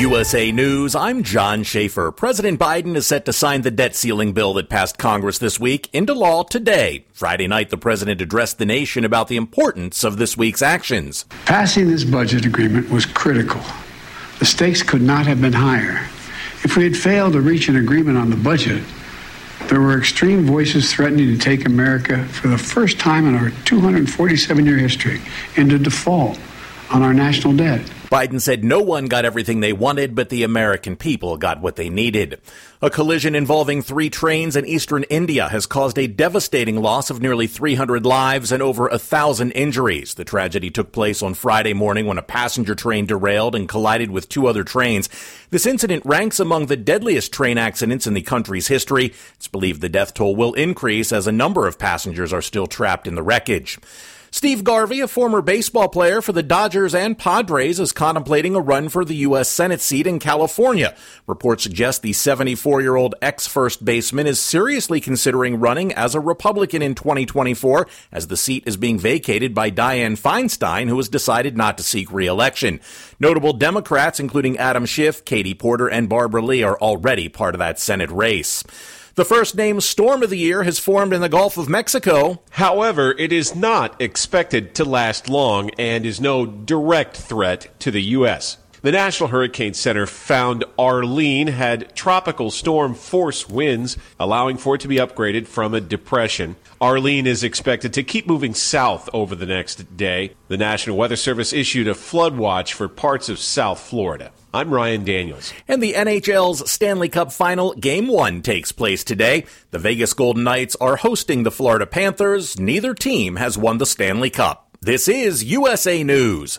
USA News, I'm John Schaefer. President Biden is set to sign the debt ceiling bill that passed Congress this week into law today. Friday night, the president addressed the nation about the importance of this week's actions. Passing this budget agreement was critical. The stakes could not have been higher. If we had failed to reach an agreement on the budget, there were extreme voices threatening to take America for the first time in our 247 year history into default on our national debt. Biden said no one got everything they wanted, but the American people got what they needed. A collision involving three trains in eastern India has caused a devastating loss of nearly 300 lives and over a thousand injuries. The tragedy took place on Friday morning when a passenger train derailed and collided with two other trains. This incident ranks among the deadliest train accidents in the country's history. It's believed the death toll will increase as a number of passengers are still trapped in the wreckage. Steve Garvey, a former baseball player for the Dodgers and Padres, is contemplating a run for the U.S. Senate seat in California. Reports suggest the 74 year old ex first baseman is seriously considering running as a Republican in 2024 as the seat is being vacated by Dianne Feinstein, who has decided not to seek re-election. Notable Democrats, including Adam Schiff, Katie Porter, and Barbara Lee, are already part of that Senate race. The first named storm of the year has formed in the Gulf of Mexico. However, it is not expected to last long and is no direct threat to the U.S. The National Hurricane Center found Arlene had tropical storm force winds, allowing for it to be upgraded from a depression. Arlene is expected to keep moving south over the next day. The National Weather Service issued a flood watch for parts of South Florida. I'm Ryan Daniels. And the NHL's Stanley Cup Final Game 1 takes place today. The Vegas Golden Knights are hosting the Florida Panthers. Neither team has won the Stanley Cup. This is USA News.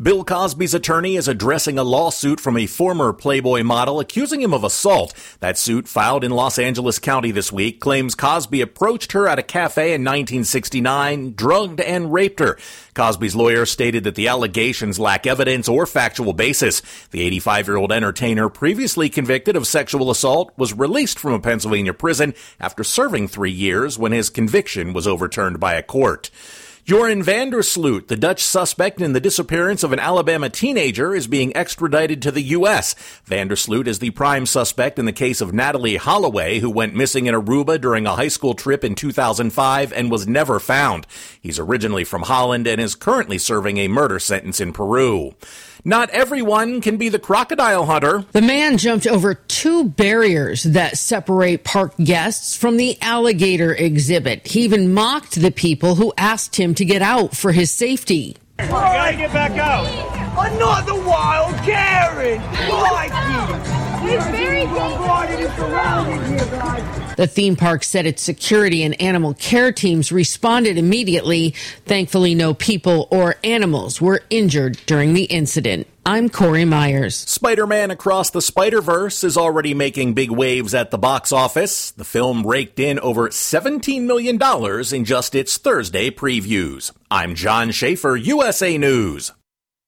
Bill Cosby's attorney is addressing a lawsuit from a former Playboy model accusing him of assault. That suit, filed in Los Angeles County this week, claims Cosby approached her at a cafe in 1969, drugged and raped her. Cosby's lawyer stated that the allegations lack evidence or factual basis. The 85 year old entertainer, previously convicted of sexual assault, was released from a Pennsylvania prison after serving three years when his conviction was overturned by a court. Joran van der Sloot, the Dutch suspect in the disappearance of an Alabama teenager, is being extradited to the U.S. Van der Sloot is the prime suspect in the case of Natalee Holloway, who went missing in Aruba during a high school trip in 2005 and was never found. He's originally from Holland and is currently serving a murder sentence in Peru. Not everyone can be the crocodile hunter. The man jumped over two barriers that separate park guests from the alligator exhibit. He even mocked the people who asked him to get out for his safety. You gotta get back out. I'm not the wild Karen. Like It's very The theme park said its security and animal care teams responded immediately. Thankfully, no people or animals were injured during the incident. I'm Corey Myers. Spider Man Across the Spider Verse is already making big waves at the box office. The film raked in over $17 million in just its Thursday previews. I'm John Schaefer, USA News.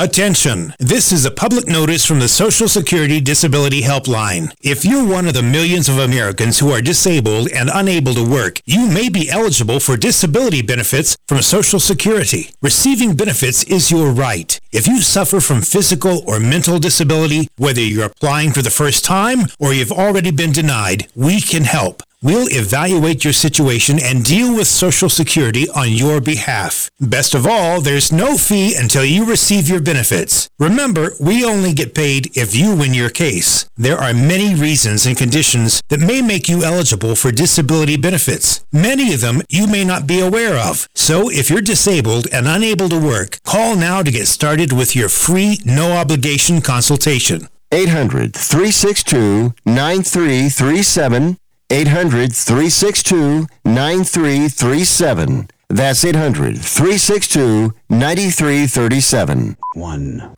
Attention! This is a public notice from the Social Security Disability Helpline. If you're one of the millions of Americans who are disabled and unable to work, you may be eligible for disability benefits from Social Security. Receiving benefits is your right. If you suffer from physical or mental disability, whether you're applying for the first time or you've already been denied, we can help. We'll evaluate your situation and deal with Social Security on your behalf. Best of all, there's no fee until you receive your benefits. Remember, we only get paid if you win your case. There are many reasons and conditions that may make you eligible for disability benefits. Many of them you may not be aware of. So if you're disabled and unable to work, call now to get started with your free, no obligation consultation. 800 362 9337. 800 362 9337. That's 800 362 9337. 1.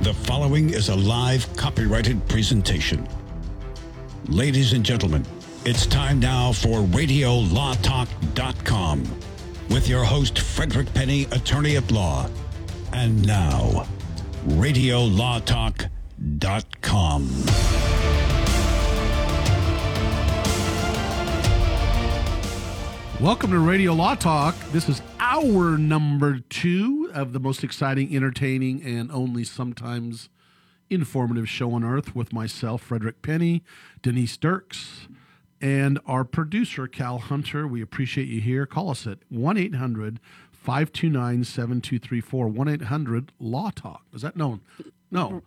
The following is a live copyrighted presentation. Ladies and gentlemen, it's time now for RadioLawTalk.com with your host, Frederick Penny, attorney at law. And now, RadioLawTalk.com. Welcome to Radio Law Talk. This is our number two of the most exciting, entertaining, and only sometimes informative show on earth with myself, Frederick Penny, Denise Dirks, and our producer, Cal Hunter. We appreciate you here. Call us at 1 800 529 7234. 1 800 Law Talk. Is that known? No.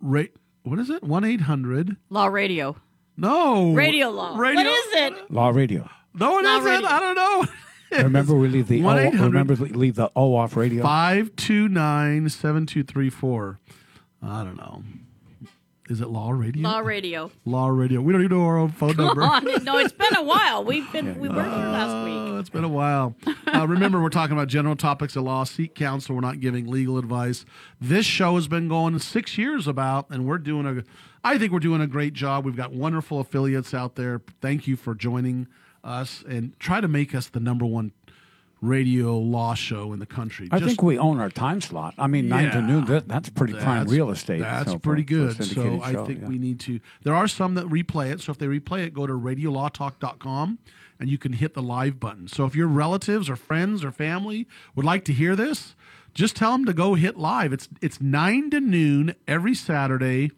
Ra- what is it? 1 800 Law Radio. No. Radio Law. Radio- What is it? Law Radio. No, it Law not Radio. I don't know. Remember, we leave the o, 1-800 remember leave the O off radio. 529 7234. I don't know. Is it Law Radio? Law Radio. Law Radio. We don't even know our own phone Come number. on. No, it's been a while. We've been we were here last week. Oh, it's been a while. Uh, remember, we're talking about general topics of law. Seek counsel. We're not giving legal advice. This show has been going six years about, and we're doing a. I think we're doing a great job. We've got wonderful affiliates out there. Thank you for joining us and try to make us the number one radio law show in the country. I Just- think we own our time slot. I mean, nine to noon. That, that's pretty prime real estate. That's so, pretty for good. So I show, think yeah. we need to. There are some that replay it. So if they replay it, go to radiolawtalk.com and you can hit the live button. So if your relatives or friends or family would like to hear this, just tell them to go hit live. It's it's nine to noon every Saturday,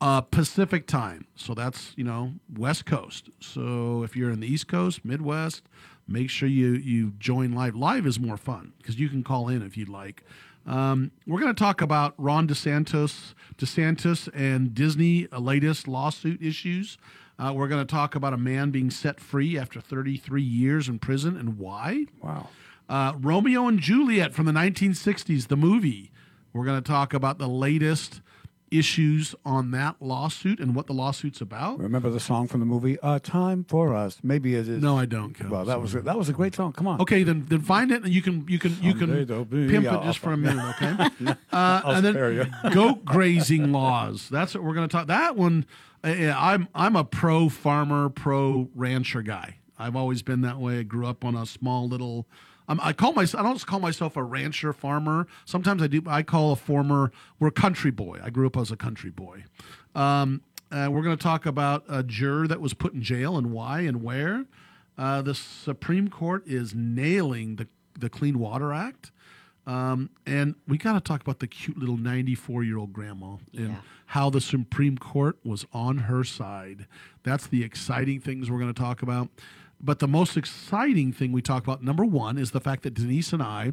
uh, Pacific time. So that's you know West Coast. So if you're in the East Coast, Midwest, make sure you you join live. Live is more fun because you can call in if you'd like. Um, we're going to talk about Ron DeSantis, DeSantis and Disney uh, latest lawsuit issues. Uh, we're going to talk about a man being set free after 33 years in prison and why. Wow. Uh, Romeo and Juliet from the 1960s, the movie. We're going to talk about the latest issues on that lawsuit and what the lawsuit's about. Remember the song from the movie "A Time for Us"? Maybe it is. No, I don't. Cal. Well, that was a, that was a great song. Come on. Okay, then then find it and you can you can you Someday can be pimp it just for a minute, okay? Uh, and you. then goat grazing laws. That's what we're going to talk. That one, uh, yeah, I'm I'm a pro farmer, pro rancher guy. I've always been that way. I grew up on a small little. I'm, I call myself. I don't call myself a rancher farmer. Sometimes I do. I call a former. We're a country boy. I grew up as a country boy. Um, uh, we're going to talk about a juror that was put in jail and why and where. Uh, the Supreme Court is nailing the the Clean Water Act. Um, and we got to talk about the cute little 94 year old grandma and Yeah. how the Supreme Court was on her side. That's the exciting things we're going to talk about. But the most exciting thing we talk about, number one, is the fact that Denise and I,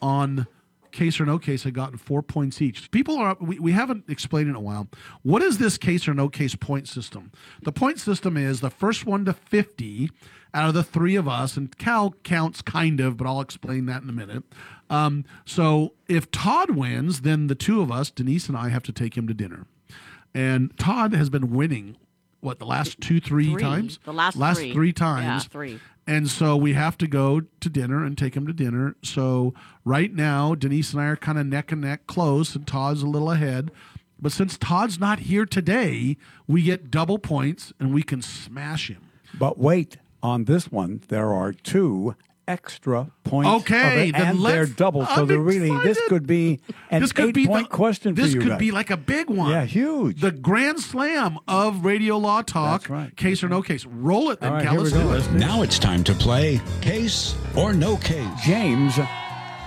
on case or no case, had gotten four points each. People are, we, we haven't explained in a while. What is this case or no case point system? The point system is the first one to 50 out of the three of us, and Cal counts kind of, but I'll explain that in a minute. Um, so if Todd wins, then the two of us, Denise and I, have to take him to dinner. And Todd has been winning, what, the last two, three, Three. times? The last last three. three Yeah, times. three. And so we have to go to dinner and take him to dinner. So right now, Denise and I are kind of neck and neck close, and Todd's a little ahead. But since Todd's not here today, we get double points and we can smash him. But wait, on this one, there are two extra points. of Okay, it, then and they're let's- double. So I'm they're really this excited. could be an this could eight be point the, question This for you This could guys. be like a big one. Yeah, huge. The grand slam of Radio Law Talk. That's right. Case or no case. Roll it then, All right, Cal. here we Let's go. do it. Now it's time to play Case or No Case. James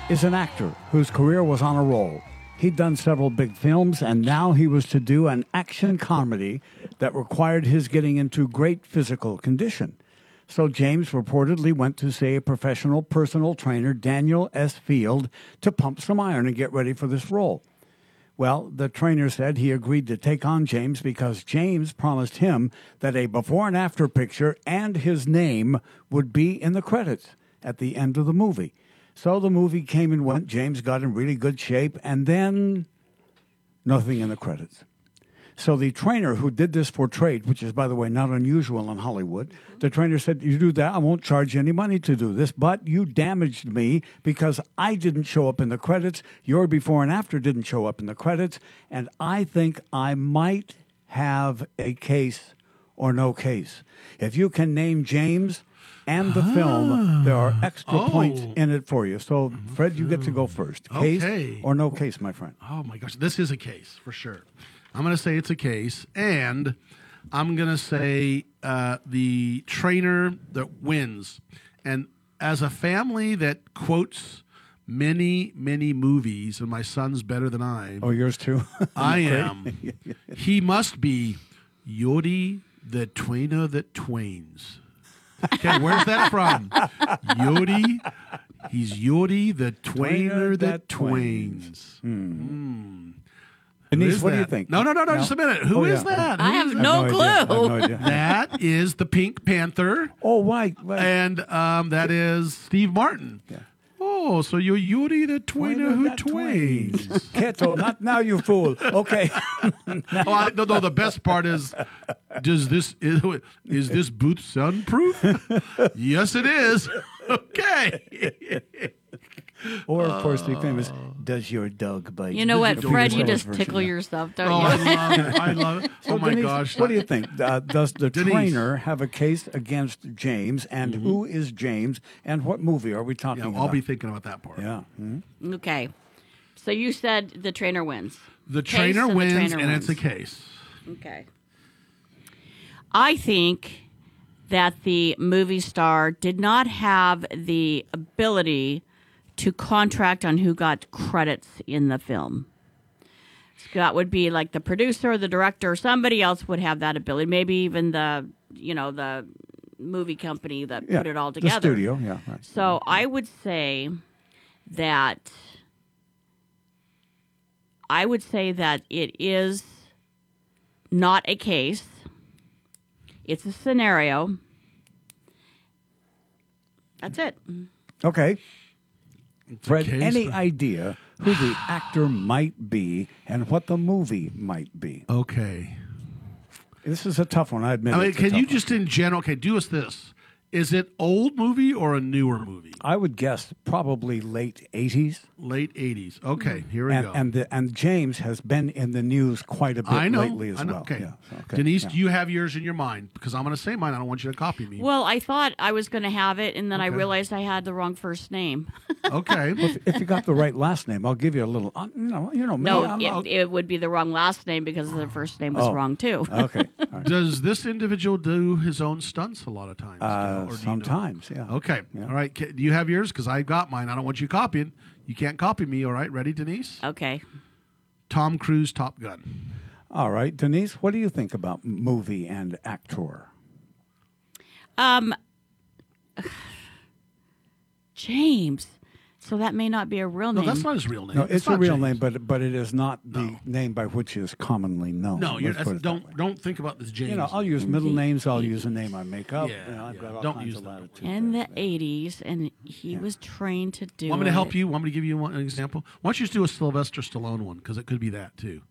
is an actor whose career was on a roll. He'd done several big films, and now he was to do an action comedy that required his getting into great physical condition. So James reportedly went to see a professional personal trainer, Daniel S. Field, to pump some iron and get ready for this role. Well, the trainer said he agreed to take on James because James promised him that a before and after picture and his name would be in the credits at the end of the movie. So the movie came and went. James got in really good shape, and then nothing in the credits. So the trainer who did this for trade, which is, by the way, not unusual in Hollywood, the trainer said, You do that, I won't charge you any money to do this, but you damaged me because I didn't show up in the credits. Your before and after didn't show up in the credits. And I think I might have a case or no case. If you can name James and the film, there are ah. extra Oh. points in it for you. So, mm-hmm. Fred, you get to go first. Case Okay. or no case, my friend? Oh my gosh, this is a case for sure. I'm going to say it's a case, and I'm going to say uh, the trainer that wins. And as a family that quotes many, many movies, and my son's better than I, Oh, yours too? I am. he must be Yodi the Twainer that Twains. Okay, where's that from? Yodi. He's Yodi the Twainer that Twains. Hmm. Who Denise, is what do you think? No, no, no, no, just a minute. Who Oh, is yeah. that? I Who have is no that? clue. idea. I have no idea. That is the Pink Panther, Oh, why? why- and um, that is Steve Martin. Oh, so you're Yuri the Twainer who that twains. Cato, not now, you fool. Okay. oh, I, no, no. The best part is, does this is, is this booth soundproof? yes, it is. Okay. Or, of course, be famous, does your dog bite? You know what, The Fred? Peter You Sellers just tickle yeah. yourself, don't Oh, you? I love it. I love it. So, Oh my Denise, gosh. What do you think? Uh, does the Denise. trainer have a case against James? And who is James? And what movie are we talking Yeah, about? I'll be thinking about that part. Yeah. Hmm? Okay. So you said the trainer wins. The Case trainer or the wins, trainer and it's a wins? case. Okay. I think that the movie star did not have the ability to contract on who got credits in the film. So that would be like the producer, the director, somebody else would have that ability. Maybe even the, you know, the movie company that Yeah, put it all together. the studio, yeah, right. So I would say that I would say that it is not a case. It's a scenario. That's it. Okay. Fred, any but- idea who the actor might be and what the movie might be? Okay. This is a tough one, I admit. I mean, can you one. just in general? Okay, do us this. Is it old movie or a newer movie? I would guess probably late 80s. Late eighties. Okay, here we And, go. and, the, and James has been in the news quite a bit I know. lately as I know. well. Okay. Yeah, so, okay, Denise, yeah. do you have yours in your mind? Because I'm going to say mine. I don't want you to copy me. Well, I thought I was going to have it, and then I realized I had the wrong first name. Okay. if, if you got the right last name, I'll give you a little. Uh, you know, you know. No, it, it would be the wrong last name because the first name was Oh. wrong too. okay. all right. Does this individual do his own stunts a lot of times? Uh, or do you know? sometimes, yeah. Okay. All right. Ca- Do you have yours? Because I got mine. I don't want you copying. You can't copy me. All right. Ready, Denise? Okay. Tom Cruise, Top Gun. All right, Denise, what do you think about movie and actor? Um, James. So that may not be a real name. No, name. that's not his real name. No, it's, a real James. name, but but it is not the name by which he is commonly known. No, you're, that's, put it that don't way. don't think about this James. You know, I'll use middle names. I'll use a name I make up. Yeah, you know, I've yeah, got all don't kinds use of latitude. in the '80s, and he was trained to do. Want me to help it. you? Want me to give you one, an example? Why don't you just do a Sylvester Stallone one? Because it could be that too.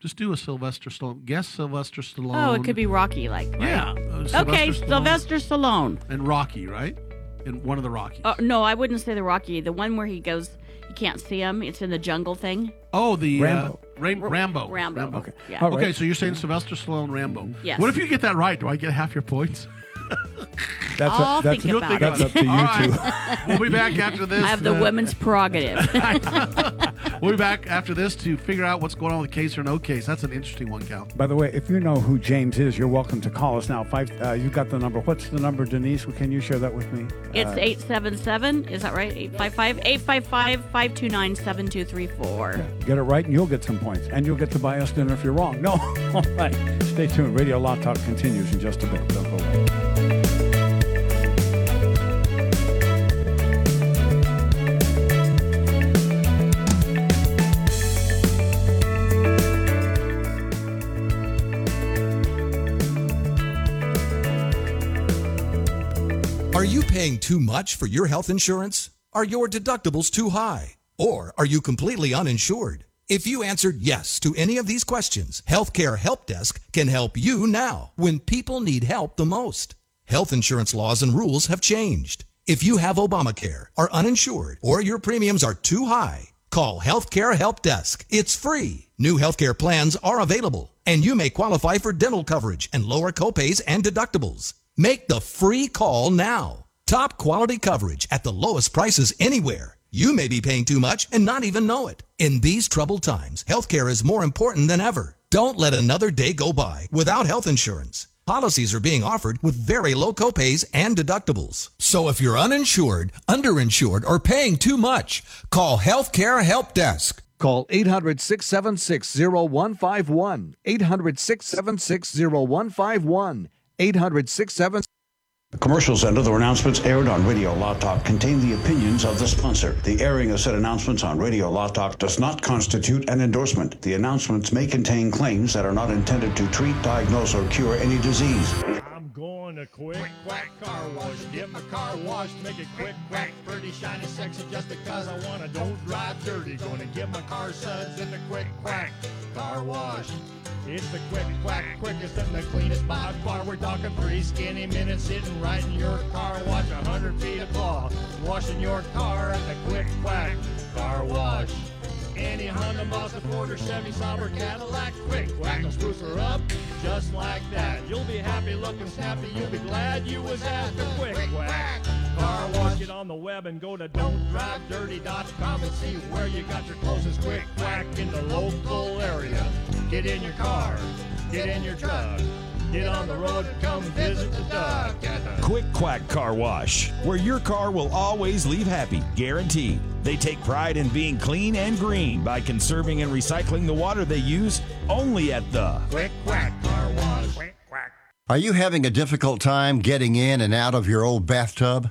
Just do a Sylvester Stallone. Guess Sylvester Stallone. Oh, it could be Rocky, like right? Yeah. uh, Okay, Stallone Sylvester Stallone. and Rocky, right? And one of the Rockies. Uh, no, I wouldn't say the Rocky. The one where he goes, you can't see him. It's in the jungle thing. Oh, the Rambo. Uh, Ram- Rambo. Rambo. Okay. Yeah. All Okay, so you're saying Sylvester Stallone Rambo. Yes. What if you get that right? Do I get half your points? That's I'll up, that's, think about that's it. up to you All two. right. we'll be back after this. I have the uh, women's prerogative. We'll be back after this to figure out what's going on with the case or no case. That's an interesting one, Cal. By the way, if you know who James is, you're welcome to call us now. Five. Uh, you got the number. What's the number, Denise? Can you share that with me? It's Uh, 877, is that right? 855 855 529 7234. Get it right, and you'll get some points, and you'll get to buy us dinner if you're wrong. No, all right. Stay tuned. Radio Law Talk continues in just a bit. Don't go away. Paying too much for your health insurance? Are your deductibles too high? Or are you completely uninsured? If you answered yes to any of these questions, Healthcare Help Desk can help you now when people need help the most. Health insurance laws and rules have changed. If you have Obamacare, are uninsured, or your premiums are too high, call Healthcare Help Desk. It's free. New healthcare plans are available, and you may qualify for dental coverage and lower copays and deductibles. Make the free call now. Top quality coverage at the lowest prices anywhere. You may be paying too much and not even know it. In these troubled times, healthcare is more important than ever. Don't let another day go by without health insurance. Policies are being offered with very low copays and deductibles. So if you're uninsured, underinsured, or paying too much, call Healthcare Help Desk. Call 800 676 0151. 800 676 0151. 800 676 The commercials and other announcements aired on Radio Law Talk contain the opinions of the sponsor. The airing of said announcements on Radio Law Talk does not constitute an endorsement. The announcements may contain claims that are not intended to treat, diagnose, or cure any disease. I'm going to quick quack car wash. Get my car washed, make it quick quack, pretty shiny, sexy, just because I wanna. Don't drive dirty. Gonna get my car suds in the quick quack car wash. It's the quick quack, quickest and the cleanest by far. We're talking three skinny minutes sitting right in your car wash. A hundred feet of claw, washing your car at the quick quack car wash. Any Honda, Mazda, Ford, or Chevy, Subaru, Cadillac, quick quack, will spruce her up just like that. You'll be happy looking snappy. You'll be glad you was at the quick quack. Car wash it on the web and go to don'tdrivedirty.com and see where you got your closest quick quack in the local area. Get in your car, get in your truck, get on the road, come visit the duck Quick Quack Car Wash, where your car will always leave happy, guaranteed. They take pride in being clean and green by conserving and recycling the water they use only at the Quick Quack Car Wash. Quick Quack. Are you having a difficult time getting in and out of your old bathtub?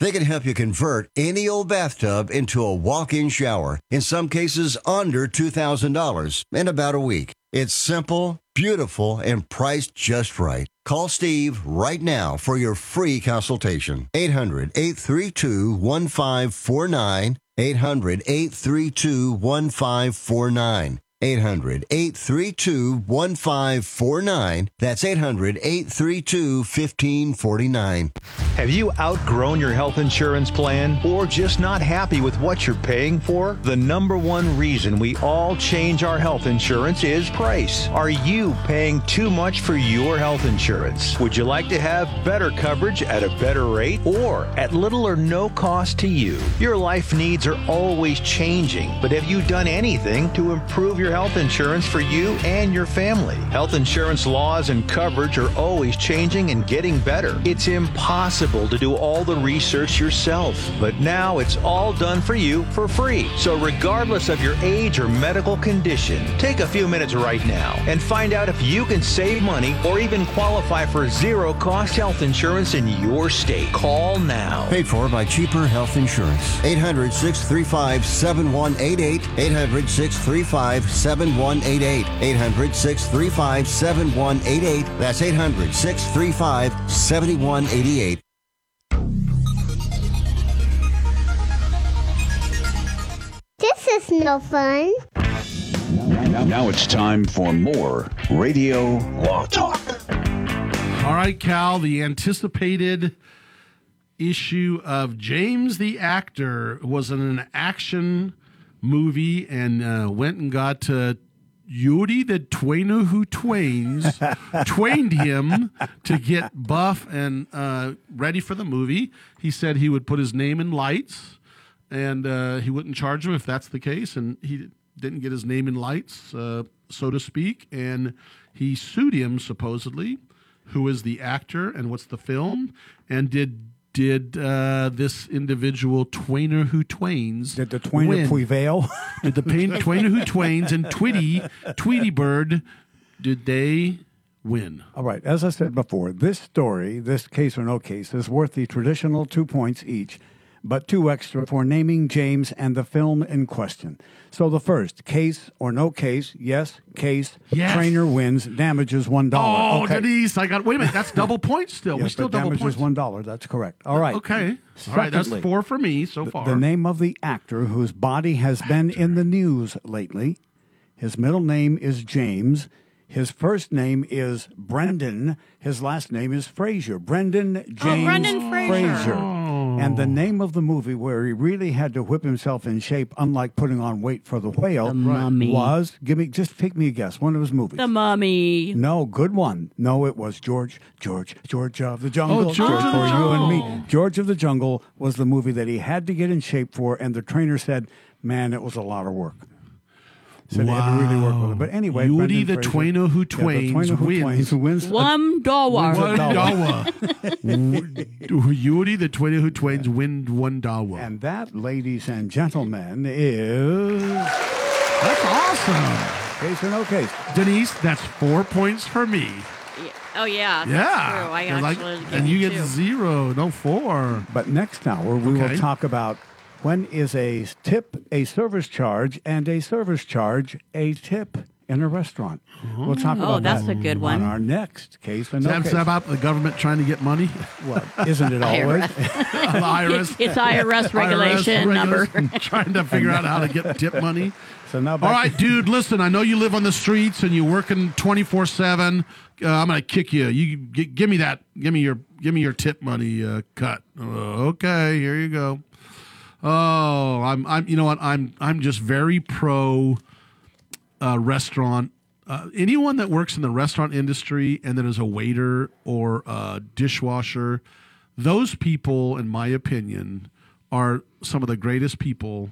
They can help you convert any old bathtub into a walk-in shower, in some cases under $2,000, in about a week. It's simple, beautiful, and priced just right. Call Steve right now for your free consultation. 800-832-1549. 800-832-1549. 800-832-1549. That's 800-832-1549. Have you outgrown your health insurance plan or just not happy with what you're paying for? The number one reason we all change our health insurance is price. Are you paying too much for your health insurance? Would you like to have better coverage at a better rate or at little or no cost to you? Your life needs are always changing, but have you done anything to improve your health insurance for you and your family. Health insurance laws and coverage are always changing and getting better. It's impossible to do all the research yourself, but now it's all done for you for free. So, regardless of your age or medical condition, take a few minutes right now and find out if you can save money or even qualify for zero cost health insurance in your state. Call now. Paid for by Cheaper Health Insurance. 800 635 7188. 800 635 7188. 800 635 7188. That's 800 635 7188. This is no fun. Now, now it's time for more Radio Law Talk. All right, Cal, the anticipated issue of James the Actor was in an action movie and uh, went and got uh, Yuri the Twainer who twains, twained him to get buff and uh, ready for the movie. He said he would put his name in lights and uh, he wouldn't charge him if that's the case. And he didn't get his name in lights, uh, so to speak. And he sued him supposedly. Who is the actor and what's the film? And did did uh, this individual Twainer who twains did the Twainer win? prevail? did the pain, Twainer who twains and Tweety Tweety Bird did they win? All right. As I said before, this story, this case or no case, is worth the traditional two points each, but two extra for naming James and the film in question. So the first, case or no case, yes, case, Yes. trainer wins, damages one dollar. Oh, Denise, I got. Wait a minute, that's double points still. we Yes, still but double damages points. one dollar. That's correct. All right. Okay. All right. That's four for me so far. The name of the actor whose body has been in the news lately. His middle name is James. His first name is Brendan. His last name is Fraser. Brendan James Oh, Brendan oh. Fraser. And the mm. name of the movie where he really had to whip himself in shape, unlike putting on weight for the whale, The Mummy. was give me just pick me a guess. One of his movies. The Mummy. No, good one. No, it was George, George, George of the Jungle. Oh, George of the for you and me. Jungle. George of the Jungle was the movie that he had to get in shape for, and the trainer said, "Man, it was a lot of work." Said he had to really work with it. But anyway, Yuri Brendan the Fraser- Twainer who Yeah, the twains who wins. twains who wins. One dollar. One dollar. dollar. Yuri the Twainer who twains wins. one dollar. And that, ladies and gentlemen, is That's awesome. case or no case. Denise, that's four points for me. Oh yeah. That's yeah. True. I 'Cause like- and you get two. zero, no four. But next hour, we Okay. will talk about when is a tip a service charge and a service charge a tip in a restaurant. We'll talk Oh, about that's that a good on one. our next case. or no That's case. about the government trying to get money. Well, isn't it always? IRS. It's IRS regulation number. trying to figure out how to get tip money. So now All back dude. Listen, I know you live on the streets and you're working twenty four seven. I'm gonna kick you. You g- give me that. Give me your. Give me your tip money uh, cut. Uh, okay, here you go. Oh, I'm. I'm. You know what? I'm. I'm just very pro uh, restaurant. Uh, anyone that works in the restaurant industry and that is a waiter or a dishwasher, those people, in my opinion, are some of the greatest people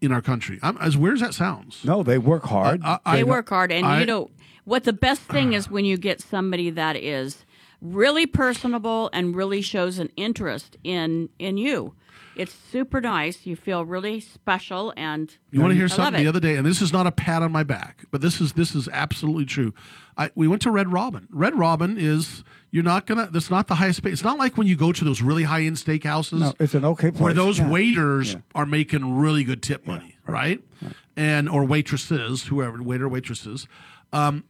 in our country. I'm, as weird as that sounds, no, they work hard. I- I- they work hard, and I- you know what? The best thing is when you get somebody that is really personable and really shows an interest in in you. It's super nice. You feel really special, and You want to hear I something? it. The other day, and this is not a pat on my back, but this is this is absolutely true. I, we went to Red Robin. Red Robin is you're not gonna. That's not the highest pay. It's not like when you go to those really high end steakhouses. no, it's an okay place. where those Yeah. waiters are making really good tip money, right? And or waitresses, whoever waiter waitresses. Um,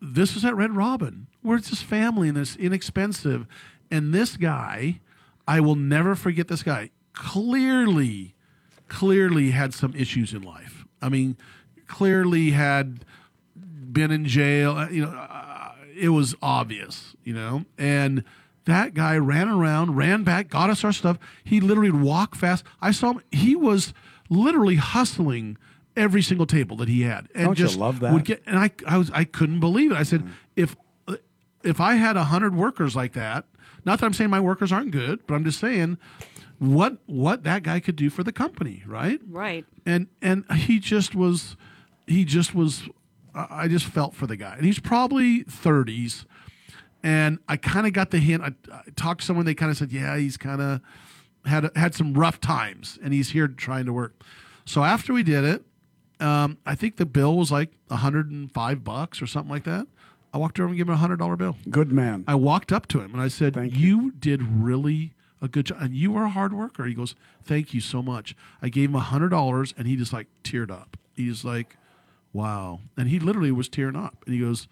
this is at Red Robin, where it's this family and it's inexpensive. And this guy, I will never forget this guy. Clearly, clearly had some issues in life. I mean, clearly had been in jail. uh, You know, uh, it was obvious. You know, and that guy ran around, ran back, got us our stuff. He literally walked fast. I saw him. He was literally hustling every single table that he had, and Don't you just love that? would get. And I, I was, I couldn't believe it. I said, if if I had a hundred workers like that, not that I'm saying my workers aren't good, but I'm just saying what what that guy could do for the company, right? Right. and and he just was he just was. I I just felt for the guy, and he's probably thirties. And I kind of got the hint. I, I talked to someone. They kind of said, "Yeah, he's kind of had had some rough times, and he's here trying to work." So after we did it, um, I think the bill was like 105 bucks or something like that. I walked over and gave him a hundred dollar bill. Good man. I walked up to him and I said, you. did really a good job, and you were a hard worker." He goes, "Thank you so much." I gave him a hundred dollars, and he just like teared up. He's like, "Wow!" And he literally was tearing up, and he goes,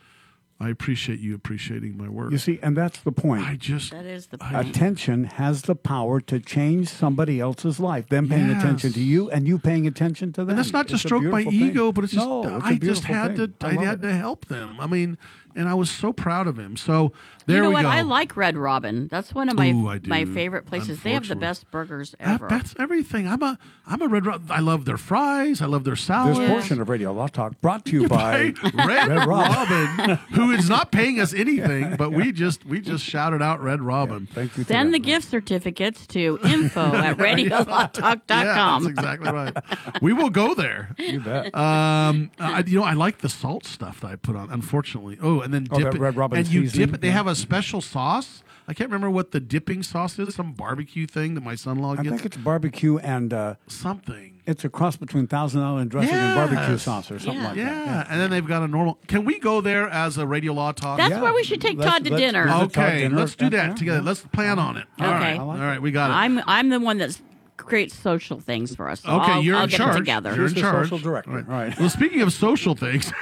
"I appreciate you appreciating my work." You see, and that's the point. I just That is the Attention has the power to change somebody else's life. Them paying Yes. attention to you and you paying attention to them. And that's not to It's stroke my thing. ego, but it's just No, it's a I just had thing. to I I, had it. to help them. I mean, and I was so proud of him. So there you know we what? go. I like Red Robin. That's one of my Ooh, my favorite places. They have the best burgers That- ever. that's everything. I'm a I'm a red. Robin. I love their fries. I love their salads. This portion of Radio Law Talk brought to you by Red, Red Robin, who is not paying us anything, but we just we just shouted out Red Robin. thank you. Send the gift certificates to info at radiolawtalk.com. Yeah, that's exactly right. We will go there. You bet. Um, I, you know, I like the salt stuff that I put on. Unfortunately, oh, and then Oh, dip that it, Red Robin and you seasoning? dip it. They Yeah. have a special sauce. I can't remember what the dipping sauce is. Some barbecue thing that my son-in-law I gets. think it's barbecue and uh, something. It's a cross between Thousand Island dressing and barbecue Yes. sauce or something Yeah. like yeah. that. and then they've got a normal. Can we go there as a radio law talk? That's where we should take Let's- Todd to let's dinner. visit Todd Okay, dinner. let's do that Yeah, together. yeah. Let's plan on it. All Okay. right, I like right, we got it. I'm I'm the one that creates social things for us. So Okay, I'll, you're I'll in get charge. it together. You're in the charge. social director. All right. All right. Well, speaking of social things,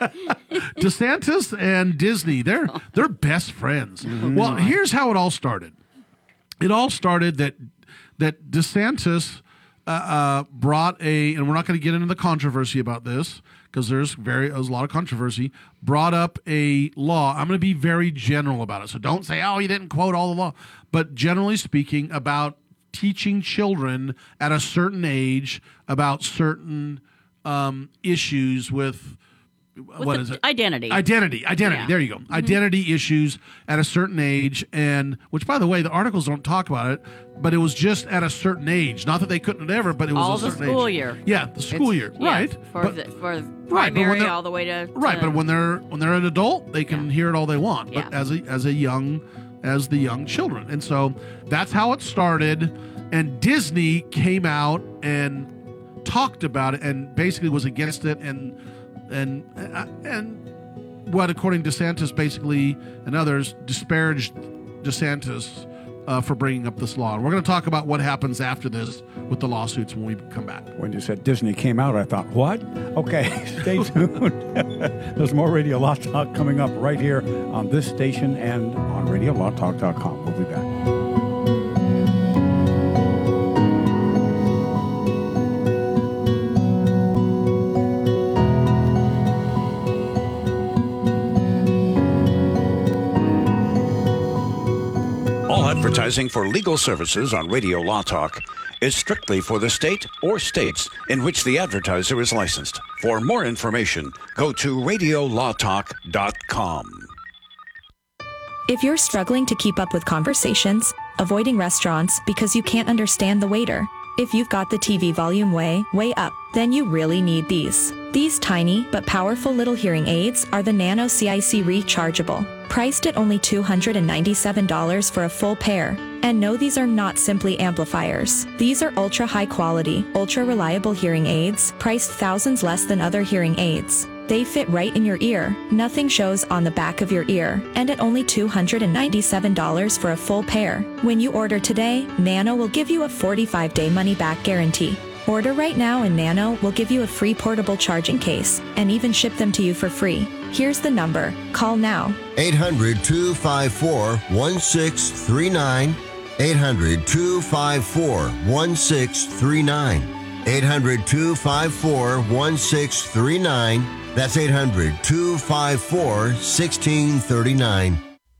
DeSantis and Disney, they're they're best friends. Mm-hmm. Well, here's how it all started. It all started that that DeSantis uh, uh, brought a, and we're not going to get into the controversy about this because there's very there's a lot of controversy. Brought up a law. I'm going to be very general about it, so don't say, "Oh, you didn't quote all the law." But generally speaking, about teaching children at a certain age about certain um, issues with. what the is it? identity. Identity. Identity. Yeah. There you go. Identity issues at a certain age, and which, by the way, the articles don't talk about it, but it was just at a certain age. Not that they couldn't ever, but it was all a the certain school age. year. Yeah, the school It's- year. yes, right. for But- the, for Right, but when primary they're- all the way to, Right, but when they're when they're an adult, they can hear it all they want. But Yeah. as a as a young as the young children, and so that's how it started. And Disney came out and talked about it, and basically was against it, and and uh, and what according to DeSantis basically and others disparaged DeSantis. Uh, for bringing up this law, and we're going to talk about what happens after this with the lawsuits when we come back. When you said Disney came out, I thought, what? Okay, stay tuned. There's more Radio Law Talk coming up right here on this station and on RadioLawTalk.com. We'll be back. Advertising for legal services on Radio Law Talk is strictly for the state or states in which the advertiser is licensed. For more information, go to radiolawtalk.com. If you're struggling to keep up with conversations, avoiding restaurants because you can't understand the waiter, if you've got the TV volume way, way up, then you really need these. These tiny but powerful little hearing aids are the Nano CIC rechargeable, priced at only $297 for a full pair. And no, these are not simply amplifiers. These are ultra high quality, ultra reliable hearing aids, priced thousands less than other hearing aids. They fit right in your ear. Nothing shows on the back of your ear. And at only $297 for a full pair. When you order today, Nano will give you a 45 day money back guarantee. Order right now and Nano will give you a free portable charging case and even ship them to you for free. Here's the number. Call now. 800 254 1639. 800 254 1639. 800 254 1639. That's 800 254 1639.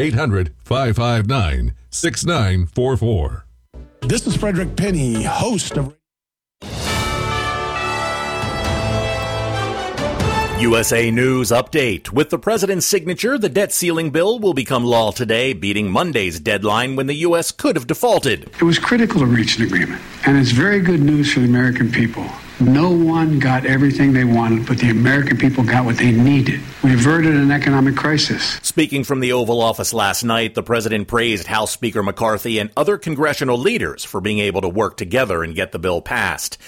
800 559 6944. 800 559 6944. This is Frederick Penny, host of. USA News Update. With the president's signature, the debt ceiling bill will become law today, beating Monday's deadline when the U.S. could have defaulted. It was critical to reach an agreement, and it's very good news for the American people. No one got everything they wanted, but the American people got what they needed. We averted an economic crisis. Speaking from the Oval Office last night, the president praised House Speaker McCarthy and other congressional leaders for being able to work together and get the bill passed.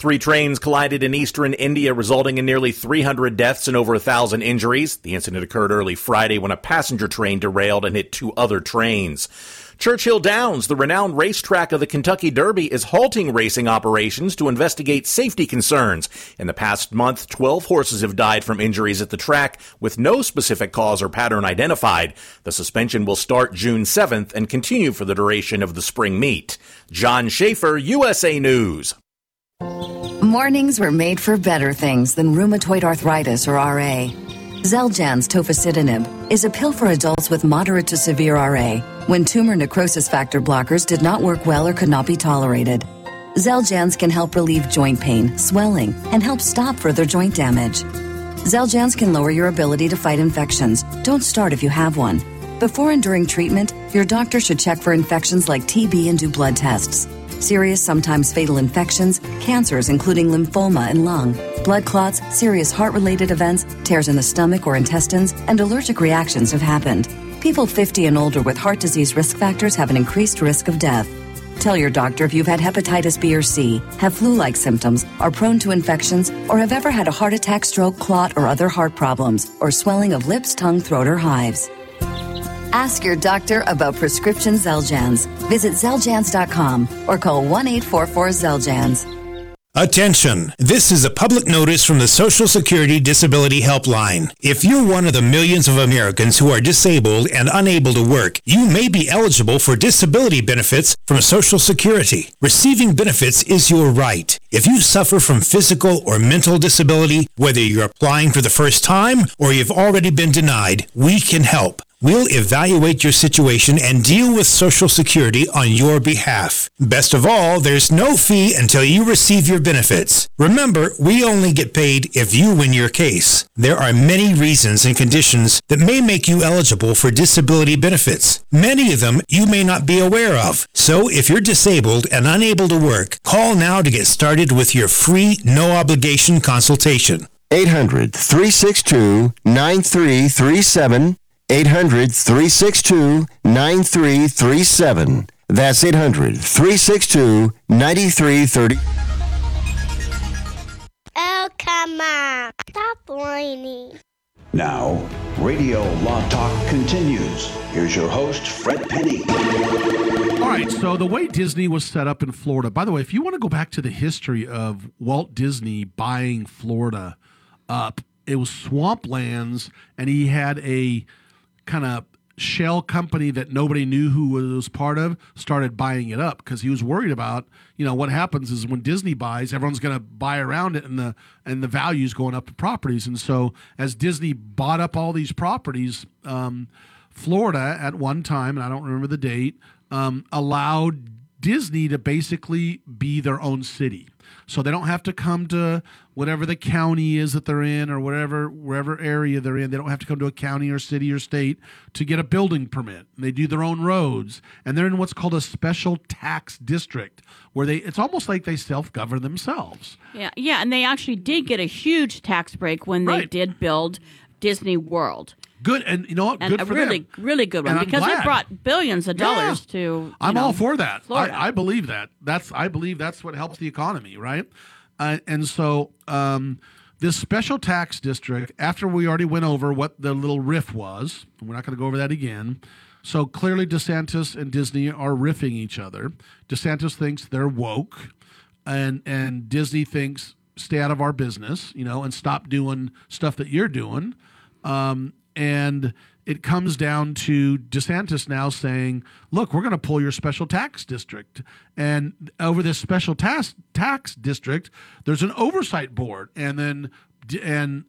Three trains collided in eastern India, resulting in nearly 300 deaths and over 1,000 injuries. The incident occurred early Friday when a passenger train derailed and hit two other trains. Churchill Downs, the renowned racetrack of the Kentucky Derby, is halting racing operations to investigate safety concerns. In the past month, 12 horses have died from injuries at the track with no specific cause or pattern identified. The suspension will start June 7th and continue for the duration of the spring meet. John Schaefer, USA News. Mornings were made for better things than rheumatoid arthritis or RA. Xeljanz tofacitinib is a pill for adults with moderate to severe RA when tumor necrosis factor blockers did not work well or could not be tolerated. Xeljanz can help relieve joint pain, swelling, and help stop further joint damage. Xeljanz can lower your ability to fight infections. Don't start if you have one. Before and during treatment, your doctor should check for infections like TB and do blood tests serious, sometimes fatal infections, cancers, including lymphoma and lung, blood clots, serious heart related events, tears in the stomach or intestines, and allergic reactions have happened. People 50 and older with heart disease risk factors have an increased risk of death. Tell your doctor if you've had hepatitis B or C, have flu like symptoms, are prone to infections, or have ever had a heart attack, stroke, clot, or other heart problems, or swelling of lips, tongue, throat, or hives. Ask your doctor about prescription Xeljanz. Visit Xeljanz.com or call 1 844 Xeljanz. Attention! This is a public notice from the Social Security Disability Helpline. If you're one of the millions of Americans who are disabled and unable to work, you may be eligible for disability benefits from Social Security. Receiving benefits is your right. If you suffer from physical or mental disability, whether you're applying for the first time or you've already been denied, we can help. We'll evaluate your situation and deal with Social Security on your behalf. Best of all, there's no fee until you receive your benefits. Remember, we only get paid if you win your case. There are many reasons and conditions that may make you eligible for disability benefits. Many of them you may not be aware of. So if you're disabled and unable to work, call now to get started with your free, no obligation consultation. 800 362 9337 800 362 9337. That's 800 362 9330. Oh, come on. Stop whining. Now, Radio Law Talk continues. Here's your host, Fred Penney. All right, so the way Disney was set up in Florida, by the way, if you want to go back to the history of Walt Disney buying Florida up, it was swamplands, and he had a kind of shell company that nobody knew who was part of started buying it up because he was worried about you know what happens is when Disney buys everyone's going to buy around it and the and the values going up to properties. And so as Disney bought up all these properties um, Florida at one time and I don't remember the date um, allowed Disney to basically be their own city So they don't have to come to whatever the county is that they're in or whatever wherever area they're in. They don't have to come to a county or city or state to get a building permit. They do their own roads, and they're in what's called a special tax district where they it's almost like they self-govern themselves. Yeah, yeah, and they actually did get a huge tax break when they Right. did build Disney World. Good, and you know what? And Good a for really, them. really good one And because it brought billions of Yeah. dollars to. I'm know, all for that. I, I believe that. That's I believe that's what helps the economy, right? Uh, and so um, this special tax district, after we already went over what the little riff was, we're not going to go over that again. So clearly, DeSantis and Disney are riffing each other. DeSantis thinks they're woke, and and Disney thinks stay out of our business, you know, and stop doing stuff that you're doing. Um, and it comes down to DeSantis now saying, "Look, we're going to pull your special tax district." And over this special tax tax district, there's an oversight board, and then and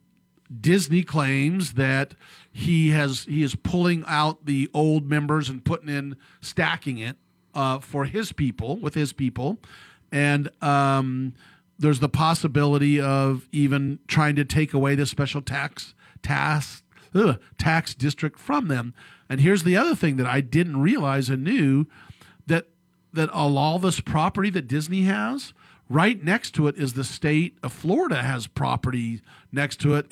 Disney claims that he has he is pulling out the old members and putting in stacking it uh, for his people with his people, and um, there's the possibility of even trying to take away the special tax tax ugh, tax district from them. And here's the other thing that I didn't realize and knew that that all, this property that Disney has, right next to it is the state of Florida has property next to it.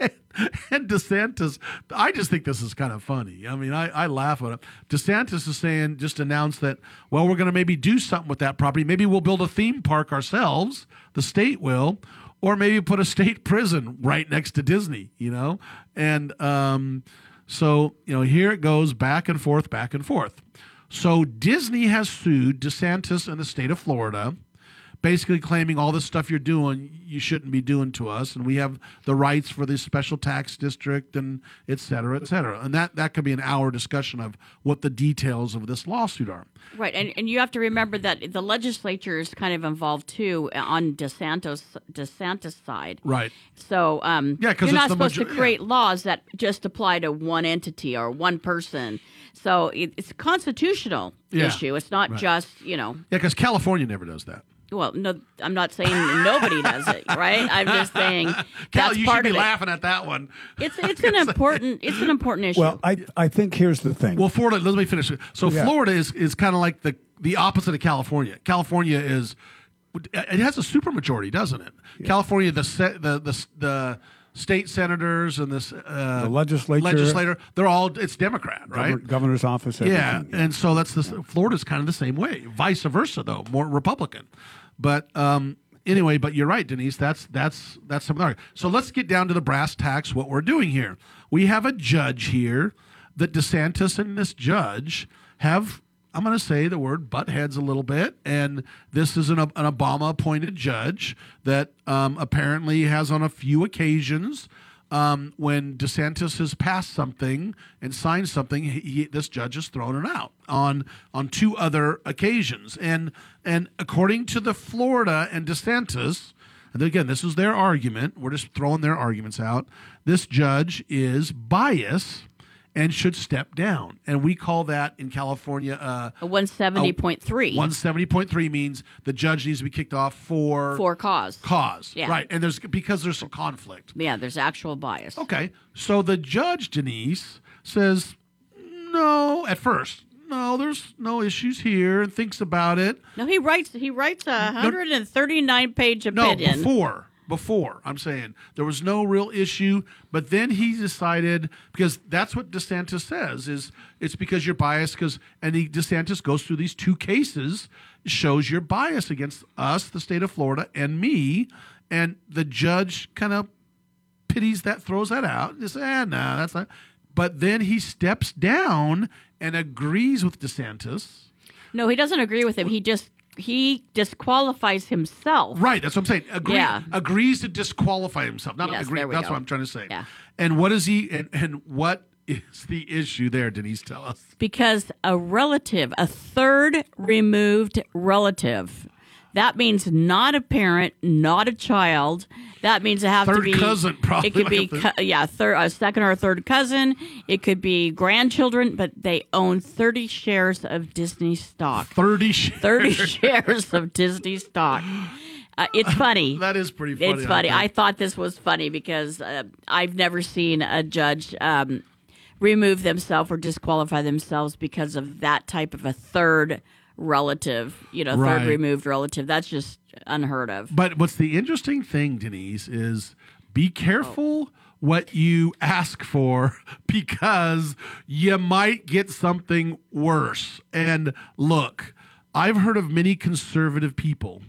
and DeSantis, I just think this is kind of funny. I mean, I, I laugh at it. DeSantis is saying, just announced that, well, we're going to maybe do something with that property. Maybe we'll build a theme park ourselves, the state will, or maybe put a state prison right next to Disney, you know? And um, so, you know, here it goes back and forth, back and forth. So Disney has sued DeSantis and the state of Florida, basically claiming all this stuff you're doing you shouldn't be doing to us, and we have the rights for this special tax district and et cetera, et cetera. And that that could be an hour discussion of what the details of this lawsuit are. Right, and, and you have to remember that the legislature is kind of involved too on DeSantis DeSantis side. Right. So um, Yeah, you're not supposed major- to create laws that just apply to one entity or one person. So it, it's a constitutional Yeah. issue. It's not Right. just you know. Yeah, because California never does that. Well, no, I'm not saying nobody does it, right? I'm just saying Cal, that's you part should be of it. laughing at that one. It's it's an important it's an important issue. Well, I I think here's the thing. Well, Florida. Let me finish it. So Yeah. Florida is is kind of like the the opposite of California. California is it has a supermajority, doesn't it? California, the se- the the the state senators and this uh, The legislature- legislator, they're all it's Democrat, right? Gover- governor's office. Yeah, and so that's the Florida's kind of the same way. Vice versa, though, more Republican. But um, anyway, but you're right, Denise. That's that's that's something. So let's get down to the brass tacks. What we're doing here, we have a judge here that DeSantis and this judge have. I'm going to say the word butt heads a little bit, and this is an, an Obama-appointed judge that um, apparently has, on a few occasions, um, when DeSantis has passed something and signed something, he- this judge has thrown it out on on two other occasions. And and according to the Florida and DeSantis, and again, this is their argument. We're just throwing their arguments out. This judge is biased and should step down. And we call that in California uh, a 170.3. 170.3 means the judge needs to be kicked off for for cause. cause. Yeah. Right. And there's because there's some conflict. Yeah, there's actual bias. Okay. So the judge, Denise, says, no, at first, no, there's no issues here, and thinks about it. No, he writes he writes a 139 page opinion. No, before. Before, I'm saying there was no real issue, but then he decided because that's what DeSantis says is it's because you're biased because and he DeSantis goes through these two cases, shows your bias against us, the state of Florida, and me, and the judge kind of pities that, throws that out, and just ah, nah, that's not. But then he steps down and agrees with DeSantis. No, he doesn't agree with him. He just he disqualifies himself. Right, that's what I'm saying. Agree, Yeah. agrees to disqualify himself. Not Yes, agree. That's go. what I'm trying to say. Yeah. And what is he? And, and what is the issue there? Denise, tell us. Because a relative, a third removed relative, that means not a parent, not a child. That means it have to be cousin, probably It could like be third- yeah, third, a second or a third cousin. It could be grandchildren, but they own thirty shares of Disney stock. Thirty shares. 30 shares of Disney stock. Uh, it's funny. that is pretty funny. It's funny. I I, thought this was funny because uh, I've never seen a judge um, remove themselves or disqualify themselves because of that type of a third relative, you know, Right. third removed relative. That's just unheard of. But what's the interesting thing, Denise, is be careful oh. what you ask for because you might get something worse. And look, I've heard of many conservative people.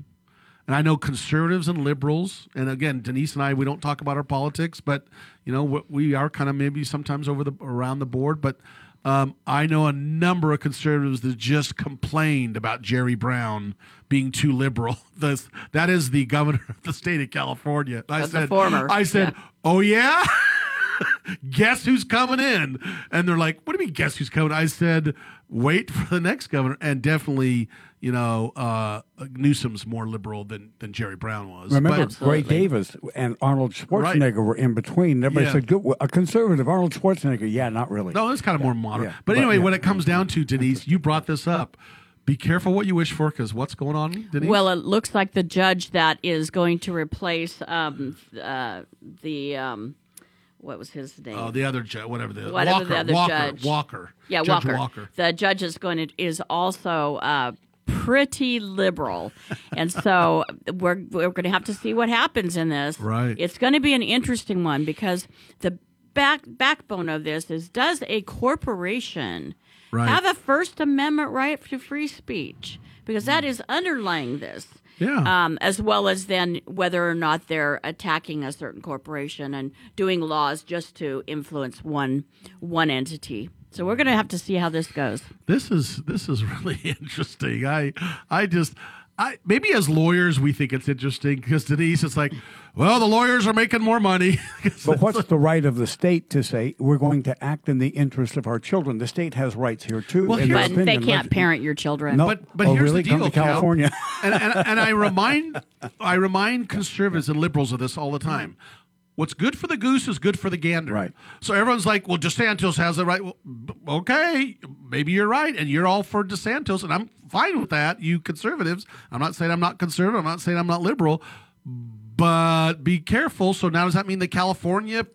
And I know conservatives and liberals, and again, Denise and I, we don't talk about our politics, but you know, we- we are kind of maybe sometimes over the around the board. But um, I know a number of conservatives that just complained about Jerry Brown being too liberal. This, that is the governor of the state of California. I That's said, former, I said, yeah. oh yeah. guess who's coming in? And they're like, what do you mean, guess who's coming? I said, wait for the next governor. And definitely, you know, uh, Newsom's more liberal than, than Jerry Brown was. Remember, But- Gray Davis and Arnold Schwarzenegger were in between. Everybody Yeah. said, Good, a conservative, Arnold Schwarzenegger. Yeah, not really. No, it's kind of more moderate. yeah. But But, anyway, yeah. when it comes down to Denise, you brought this up. Be careful what you wish for, because what's going on, Denise? Well, it looks like the judge that is going to replace um, uh, the um, what was his name? oh, the other judge, whatever the whatever Walker, the other Walker, judge. Walker, Yeah, Judge Walker. Walker. The judge is going to is also uh, pretty liberal, and so we're we're going to have to see what happens in this. Right. It's going to be an interesting one because the back backbone of this is does a corporation Right. have a First Amendment right to free speech? Because that is underlying this. Yeah. Um, as well as then whether or not they're attacking a certain corporation and doing laws just to influence one one entity. So we're going to have to see how this goes. this is this is really interesting. I I just I maybe as lawyers we think it's interesting because Denise it's like, well, the lawyers are making more money. But what's the right of the state to say we're going to act in the interest of our children? The state has rights here too. Well, in here's- But they can't Like- parent your children. No. But but Oh, here's really? the Come deal, to California. Cal. and, and and I remind I remind conservatives and liberals of this all the time. What's good for the goose is good for the gander. Right. So everyone's like, "Well, DeSantis has the right." Well, okay, maybe you're right, and you're all for DeSantis, and I'm fine with that. You conservatives. I'm not saying I'm not conservative. I'm not saying I'm not liberal, but be careful. So now does that mean the California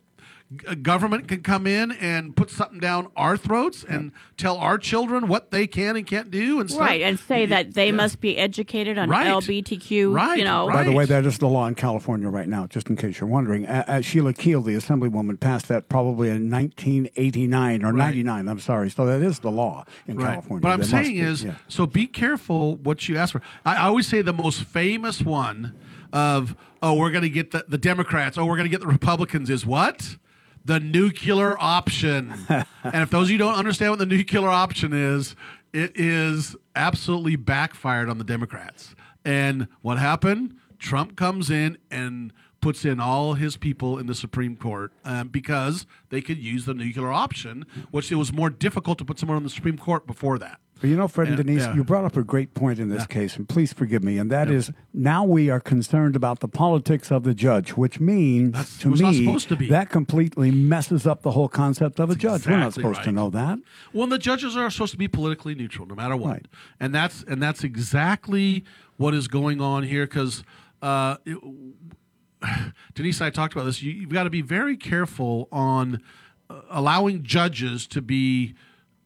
government can come in and put something down our throats and tell our children what they can and can't do and stuff? Right, and say that they must be educated on Right. LGBTQ. Right, You know, By the way, that is the law in California right now, just in case you're wondering. Uh, uh, Sheila Kuehl, the assemblywoman, passed that probably in 1989 or 99. I'm sorry. So that is the law in Right. California. But I'm There saying be, is, yeah. so be careful what you ask for. I, I always say the most famous one of, oh, we're going to get the, the Democrats, oh, we're going to get the Republicans is what? The nuclear option. and if those of you don't understand what the nuclear option is, it is absolutely backfired on the Democrats. And what happened? Trump comes in and puts in all his people in the Supreme Court um, because they could use the nuclear option, which it was more difficult to put someone on the Supreme Court before that. But you know, Fred and Yeah, Denise, yeah. you brought up a great point in this case, and please forgive me. And that is, now we are concerned about the politics of the judge, which means to me to that completely messes up the whole concept of a judge. We're not exactly supposed to know that. Well, the judges are supposed to be politically neutral, no matter what, and that's and that's exactly what is going on here. Because uh, Denise and I talked about this. You, you've got to be very careful on uh, allowing judges to be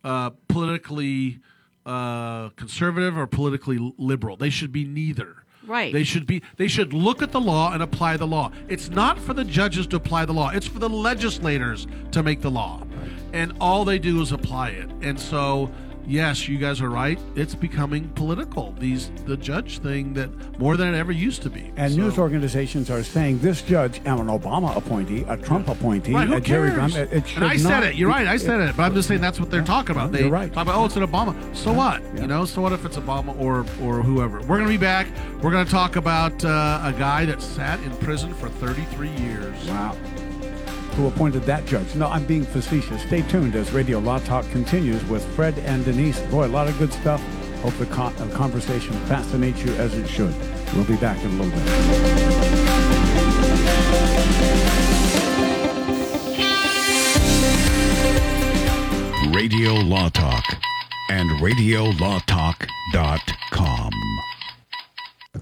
uh, politically uh, conservative or politically liberal. They should be neither. Right. They should be. They should look at the law and apply the law. It's not for the judges to apply the law. It's for the legislators to make the law, and all they do is apply it. And so, yes, you guys are right. It's becoming political. These the judge thing that more than it ever used to be. And So- news organizations are saying this judge, am an Obama appointee, a Trump appointee, Right, who a Jerry? Brown, it, it should and I said it. You're right. I said it. But I'm just saying that's what they're talking about. They you're right. talk about oh, it's an Obama. So what? You know. So what if it's Obama or or whoever? We're gonna be back. We're gonna talk about uh, a guy that sat in prison for 33 years. Wow. Who appointed that judge? No, I'm being facetious. Stay tuned as Radio Law Talk continues with Fred and Denise. Boy, a lot of good stuff. Hope the uh, conversation fascinates you as it should. We'll be back in a little bit. Radio Law Talk and RadioLawTalk.com.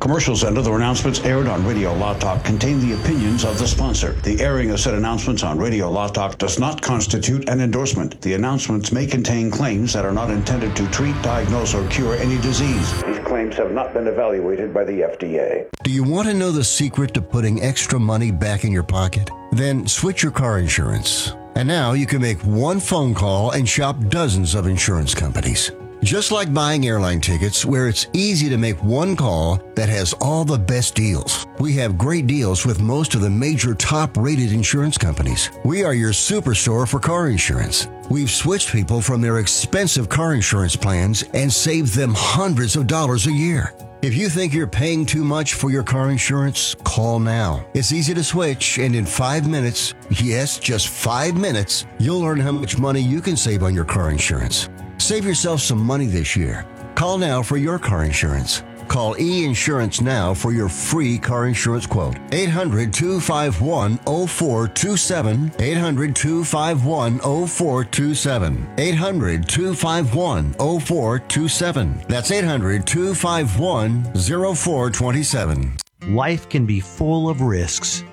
Commercials and other announcements aired on Radio Law Talk contain the opinions of the sponsor. The airing of said announcements on Radio Law Talk does not constitute an endorsement. The announcements may contain claims that are not intended to treat, diagnose, or cure any disease. These claims have not been evaluated by the FDA. Do you want to know the secret to putting extra money back in your pocket? Then switch your car insurance. And now you can make one phone call and shop dozens of insurance companies. Just like buying airline tickets, where it's easy to make one call that has all the best deals. We have great deals with most of the major top rated insurance companies. We are your superstore for car insurance. We've switched people from their expensive car insurance plans and saved them hundreds of dollars a year. If you think you're paying too much for your car insurance, call now. It's easy to switch, and in five minutes, yes, just five minutes, you'll learn how much money you can save on your car insurance. Save yourself some money this year. Call now for your car insurance. Call E Insurance now for your free car insurance quote. 800 251 0427. 800 251 0427. 800 251 0427. That's 800 251 0427. Life can be full of risks.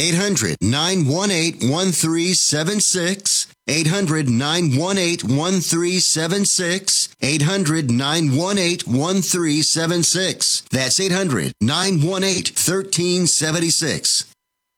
800 918 1376. 800 918 1376. 800 918 1376. That's 800 918 1376.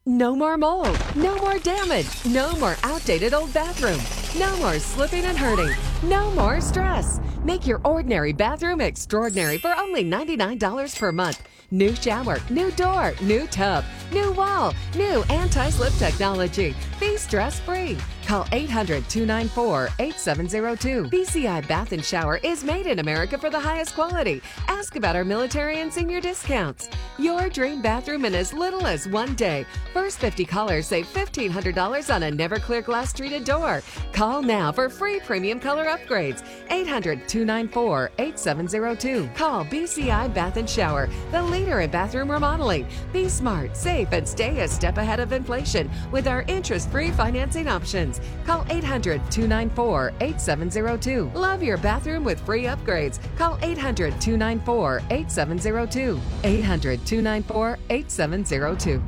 No more mold. No more damage. No more outdated old bathroom. No more slipping and hurting. No more stress. Make your ordinary bathroom extraordinary for only $99 per month. New shower, new door, new tub, new wall, new anti slip technology. Be stress free. Call 800 294 8702. BCI Bath and Shower is made in America for the highest quality. Ask about our military and senior discounts. Your dream bathroom in as little as one day. First 50 callers save $1,500 on a never clear glass treated door. Call now for free premium color upgrades. 800 294 8702. Call BCI Bath and Shower, the leader in bathroom remodeling. Be smart, safe, and stay a step ahead of inflation with our interest free financing options. Call 800 294 8702. Love your bathroom with free upgrades. Call 800 294 8702. 800 294 8702.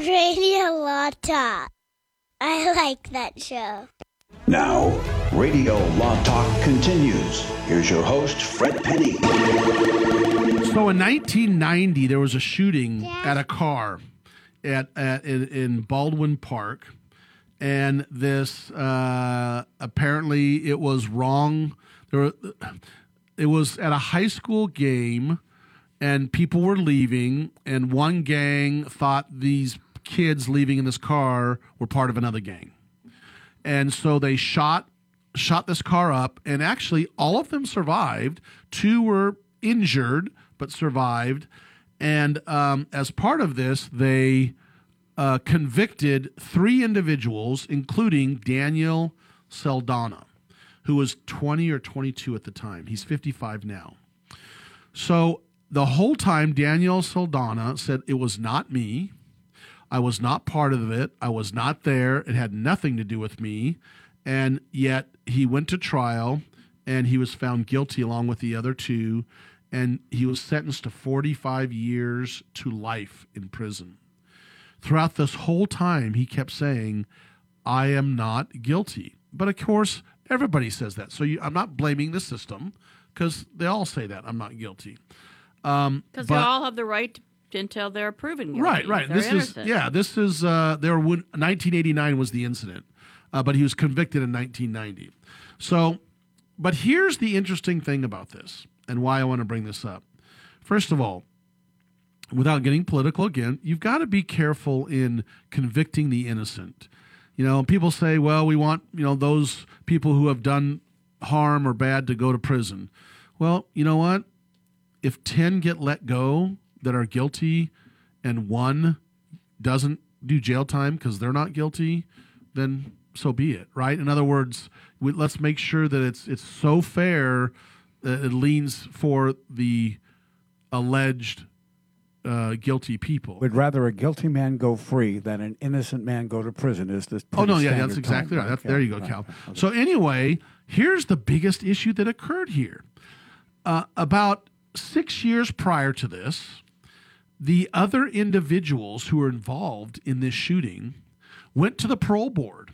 Radio Law Talk. I like that show. Now, Radio Law Talk continues. Here's your host, Fred Penney. So in 1990, there was a shooting at a car at, at in, in Baldwin Park, and this uh, apparently it was wrong. There, were, it was at a high school game, and people were leaving, and one gang thought these kids leaving in this car were part of another gang, and so they shot shot this car up, and actually all of them survived. Two were injured but survived, and um, as part of this, they uh, convicted three individuals, including Daniel Saldana, who was 20 or 22 at the time. He's 55 now. So the whole time, Daniel Saldana said, It was not me. I was not part of it. I was not there. It had nothing to do with me. And yet he went to trial and he was found guilty along with the other two. And he was sentenced to 45 years to life in prison. Throughout this whole time, he kept saying, I am not guilty. But of course, everybody says that. So you, I'm not blaming the system because they all say that I'm not guilty. Um, Because they all have the right to, until they're proven guilty. Right, right. This innocent. is yeah. This is uh, there. When 1989 was the incident, uh, but he was convicted in 1990. So, but here's the interesting thing about this, and why I want to bring this up. First of all, without getting political again, you've got to be careful in convicting the innocent. You know, people say, well, we want, you know, those people who have done harm or bad to go to prison. Well, you know what? If 10 get let go that are guilty and one doesn't do jail time because they're not guilty, then so be it, right? In other words, we, let's make sure that it's it's so fair that it leans for the alleged uh, guilty people. We'd rather a guilty man go free than an innocent man go to prison. Is this? Oh no, yeah, that's exactly right. That's, Yeah, there you go, Cal. okay. So anyway, here's the biggest issue that occurred here. Uh, about six years prior to this, the other individuals who were involved in this shooting went to the parole board,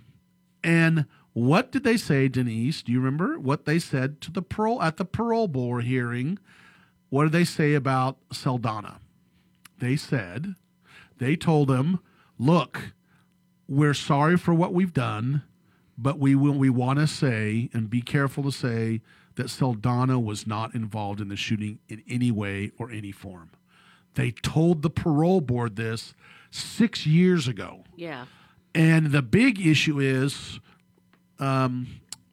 and what did they say, Denise? Do you remember what they said to the parole at the parole board hearing? What did they say about Saldana? They said, they told him, look, we're sorry for what we've done, but we will we want to say and be careful to say that Saldana was not involved in the shooting in any way or any form. They told the parole board this six years ago. Yeah. And the big issue is, um,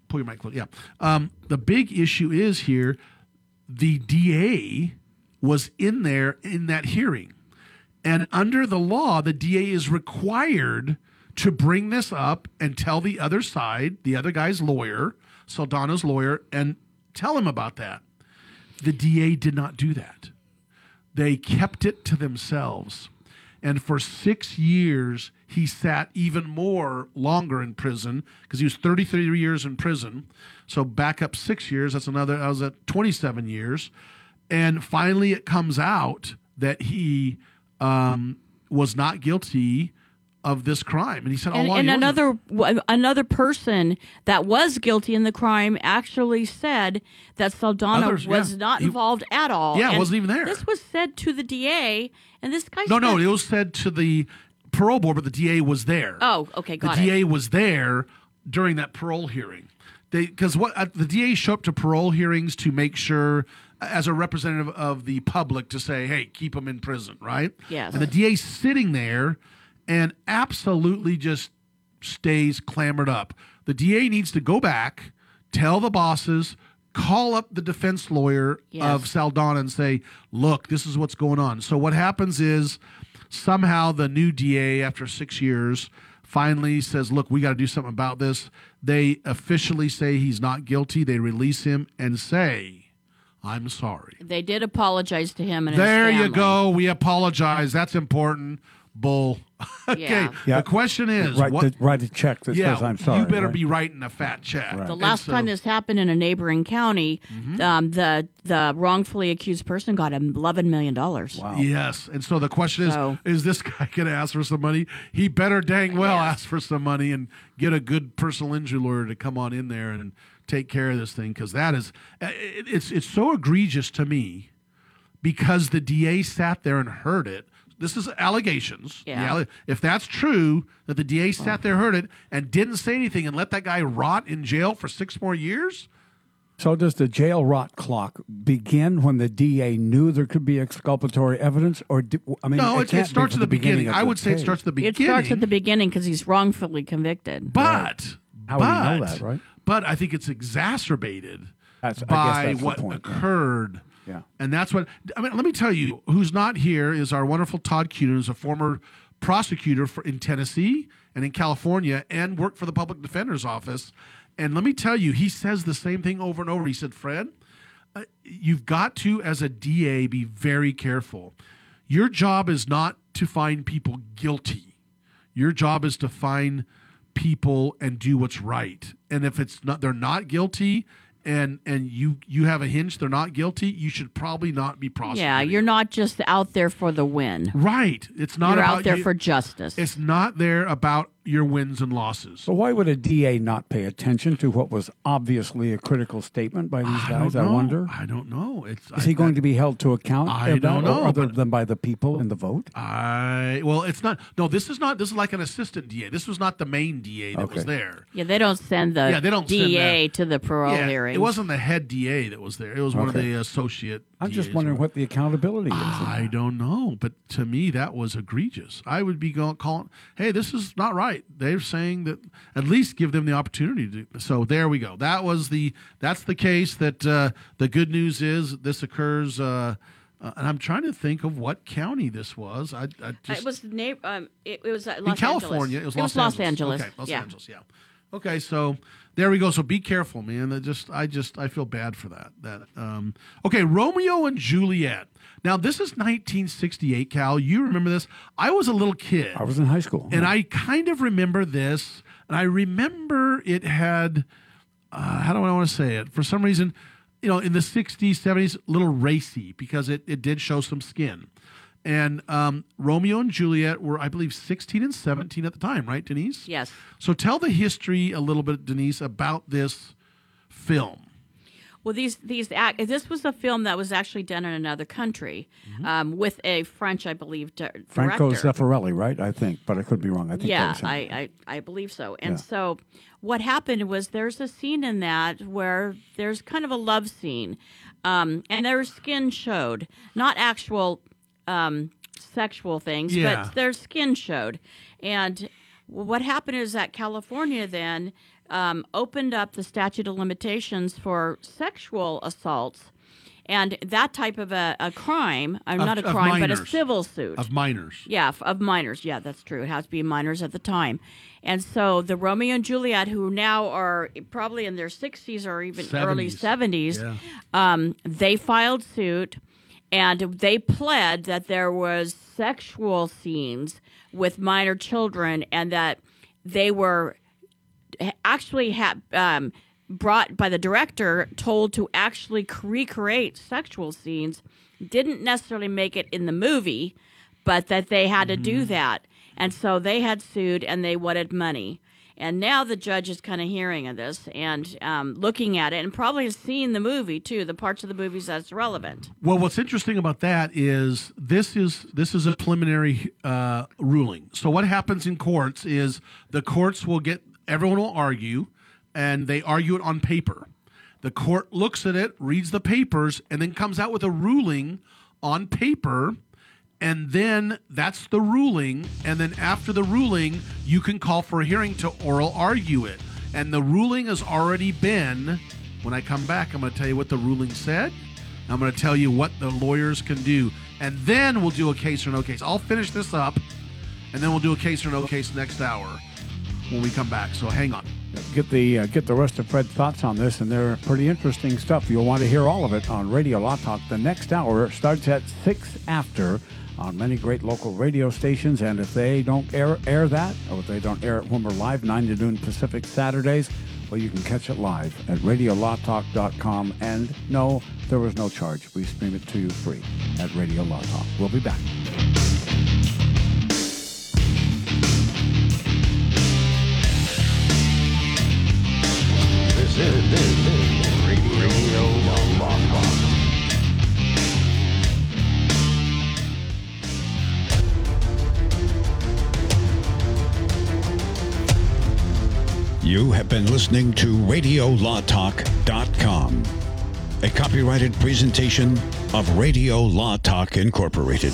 pull your mic close. Yeah. Um, the big issue is here, the DA was in there in that hearing. And under the law, the DA is required to bring this up and tell the other side, the other guy's lawyer, Saldana's lawyer, and tell him about that. The DA did not do that. They kept it to themselves. And for six years, he sat even more longer in prison because he was 33 years in prison. So back up six years, that's another, I was at 27 years. And finally, it comes out that he um, was not guilty of this crime. And he said, and, "Oh, and he wasn't." another w- another person that was guilty in the crime actually said that Saldana Others, was yeah. not He- involved at all. Yeah, And wasn't even there. This was said to the DA, and this guy. No, no, spent- it was said to the parole board, but the DA was there. Oh, okay, the got it. DA was there during that parole hearing. They because what uh, the DA show up to parole hearings to make sure, uh, as a representative of the public, to say, "Hey, keep them in prison," right? Yes. And the DA sitting there and absolutely just stays clamored up. The DA needs to go back, tell the bosses, call up the defense lawyer Yes. of Saldana and say, look, this is what's going on. So what happens is somehow the new DA, after six years, finally says, look, we got to do something about this. They officially say he's not guilty. They release him and say, I'm sorry. They did apologize to him and There you go. We apologize. That's important. Bull. okay. Yeah. Yeah. The question is, write, what? the, write a check that yeah, says I'm sorry. you better right? be writing a fat check. The last so- time this happened in a neighboring county, Mm-hmm. um, the the wrongfully accused person got eleven million dollars. Wow. Yes, and so the question is: So- Is this guy going to ask for some money? He better dang well ask for some money and get a good personal injury lawyer to come on in there and take care of this thing because that is it- it's it's so egregious to me because the DA sat there and heard it. This is allegations. Yeah. The alle- If that's true, that the DA sat there, heard it, and didn't say anything, and let that guy rot in jail for six more years. So does the jail rot clock begin when the DA knew there could be exculpatory evidence, or do, I mean, no, it, it, it starts at the beginning. of I would say it starts at the beginning. It starts at the beginning because he's wrongfully convicted. But How would you know that, right? but I think it's exacerbated That's- I guess by that's the what point, yeah. occurred. Yeah. And that's what I mean. Let me tell you, who's not here is our wonderful Todd Cunin, who's a former prosecutor for, in Tennessee and in California, and worked for the public defender's office. And let me tell you, he says the same thing over and over. He said, "Fred, uh, you've got to, as a DA, be very careful. Your job is not to find people guilty. Your job is to find people and do what's right. And if it's not, they're not guilty." And and you you have a hinge they're not guilty. You should probably not be prosecuted. Yeah, you're not just out there for the win. Right. It's not You're out there you- for justice. It's not there about your wins and losses. So why would a DA not pay attention to what was obviously a critical statement by these I guys? I wonder. I don't know. It's Is he going to be held to account? I of don't know, other than by the people in the vote. I well, it's not. No, this is not. This is like an assistant DA. This was not the main DA that was there. Yeah, they don't send the Yeah, they don't send DA that. to the parole yeah, hearings. it wasn't the head DA that was there. It was one of the associate. I'm just wondering what the accountability is. I don't know, but to me that was egregious. I would be going calling, "Hey, this is not right." They're saying that at least give them the opportunity to. So there we go. That was the that's the case. That uh, the good news is this occurs. Uh, uh, and I'm trying to think of what county this was. I, I Uh, just it was neigh- um, it, it was uh, in Los California. Angeles. It was Los, Angeles. Okay, Los yeah. Angeles. Yeah. Okay, so there we go. So be careful, man. I just, I just, I feel bad for that. That. Um, okay, Romeo and Juliet. Now this is 1968. Cal, you remember this? I was a little kid. I was in high school. And I kind of remember this, and I remember it had, uh, how do I want to say it? For some reason, you know, in the 60s, 70s, a little racy because it, it did show some skin. And um, Romeo and Juliet were, I believe, 16 and 17 at the time, right, Denise? Yes. So tell the history a little bit, Denise, about this film. Well, these these act, this was a film that was actually done in another country Mm-hmm. um, with a French, I believe, di- Franco. Zeffirelli, right? I think, but I could be wrong. I think yeah. I, I I believe so. And Yeah. so what happened was there's a scene in that where there's kind of a love scene, um, and their skin showed, not actual um, sexual things, Yeah. but their skin showed. And what happened is that California then um, opened up the statute of limitations for sexual assaults. And that type of a, a crime, uh, Of- not a crime, but a civil suit. Of minors. Yeah, of minors. Yeah, that's true. It has to be minors at the time. And so the Romeo and Juliet, who now are probably in their 60s or even early 70s. 70s, um, they filed suit and they pled that there was sexual scenes with minor children and that they were actually ha- um, brought by the director told to actually recreate sexual scenes. Didn't necessarily make it in the movie but that they had to do that. And so they had sued and they wanted money and now the judge is kind of hearing of this and um, looking at it and probably has seen the movie too the parts of the movies that's relevant Well, what's interesting about that is this is this is a preliminary uh, ruling. So what happens in courts is the courts will get everyone will argue, and they argue it on paper. The court looks at it, reads the papers, and then comes out with a ruling on paper. And then that's the ruling. And then after the ruling, you can call for a hearing to oral argue it. And the ruling has already been. When I come back, I'm going to tell you what the ruling said. I'm going to tell you what the lawyers can do. And then we'll do a case or no case. I'll finish this up, and then we'll do a case or no case next hour when we come back. So hang on. Get the uh, get the rest of Fred's thoughts on this, and they're pretty interesting stuff. You'll want to hear all of it on Radio Law Talk. The next hour starts at six after on many great local radio stations, and if they don't air air that, or if they don't air it when we're live, nine to noon Pacific Saturdays, well, you can catch it live at RadioLawTalk.com. And no, there was no charge. We stream it to you free at Radio Law Talk. We'll be back. been listening to RadioLawTalk.com, a copyrighted presentation of Radio Law Talk Incorporated.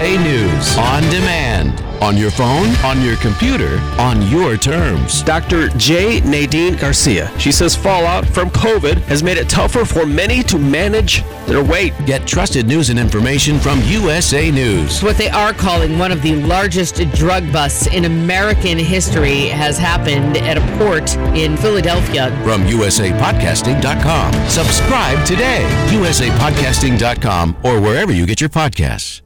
A News on Demand. On your phone, on your computer, on your terms. Dr. J. Nadine Garcia. She says fallout from COVID has made it tougher for many to manage their weight. Get trusted news and information from USA News. What they are calling one of the largest drug busts in American history has happened at a port in Philadelphia. From USAPodcasting.com. Subscribe today. USAPodcasting.com or wherever you get your podcasts.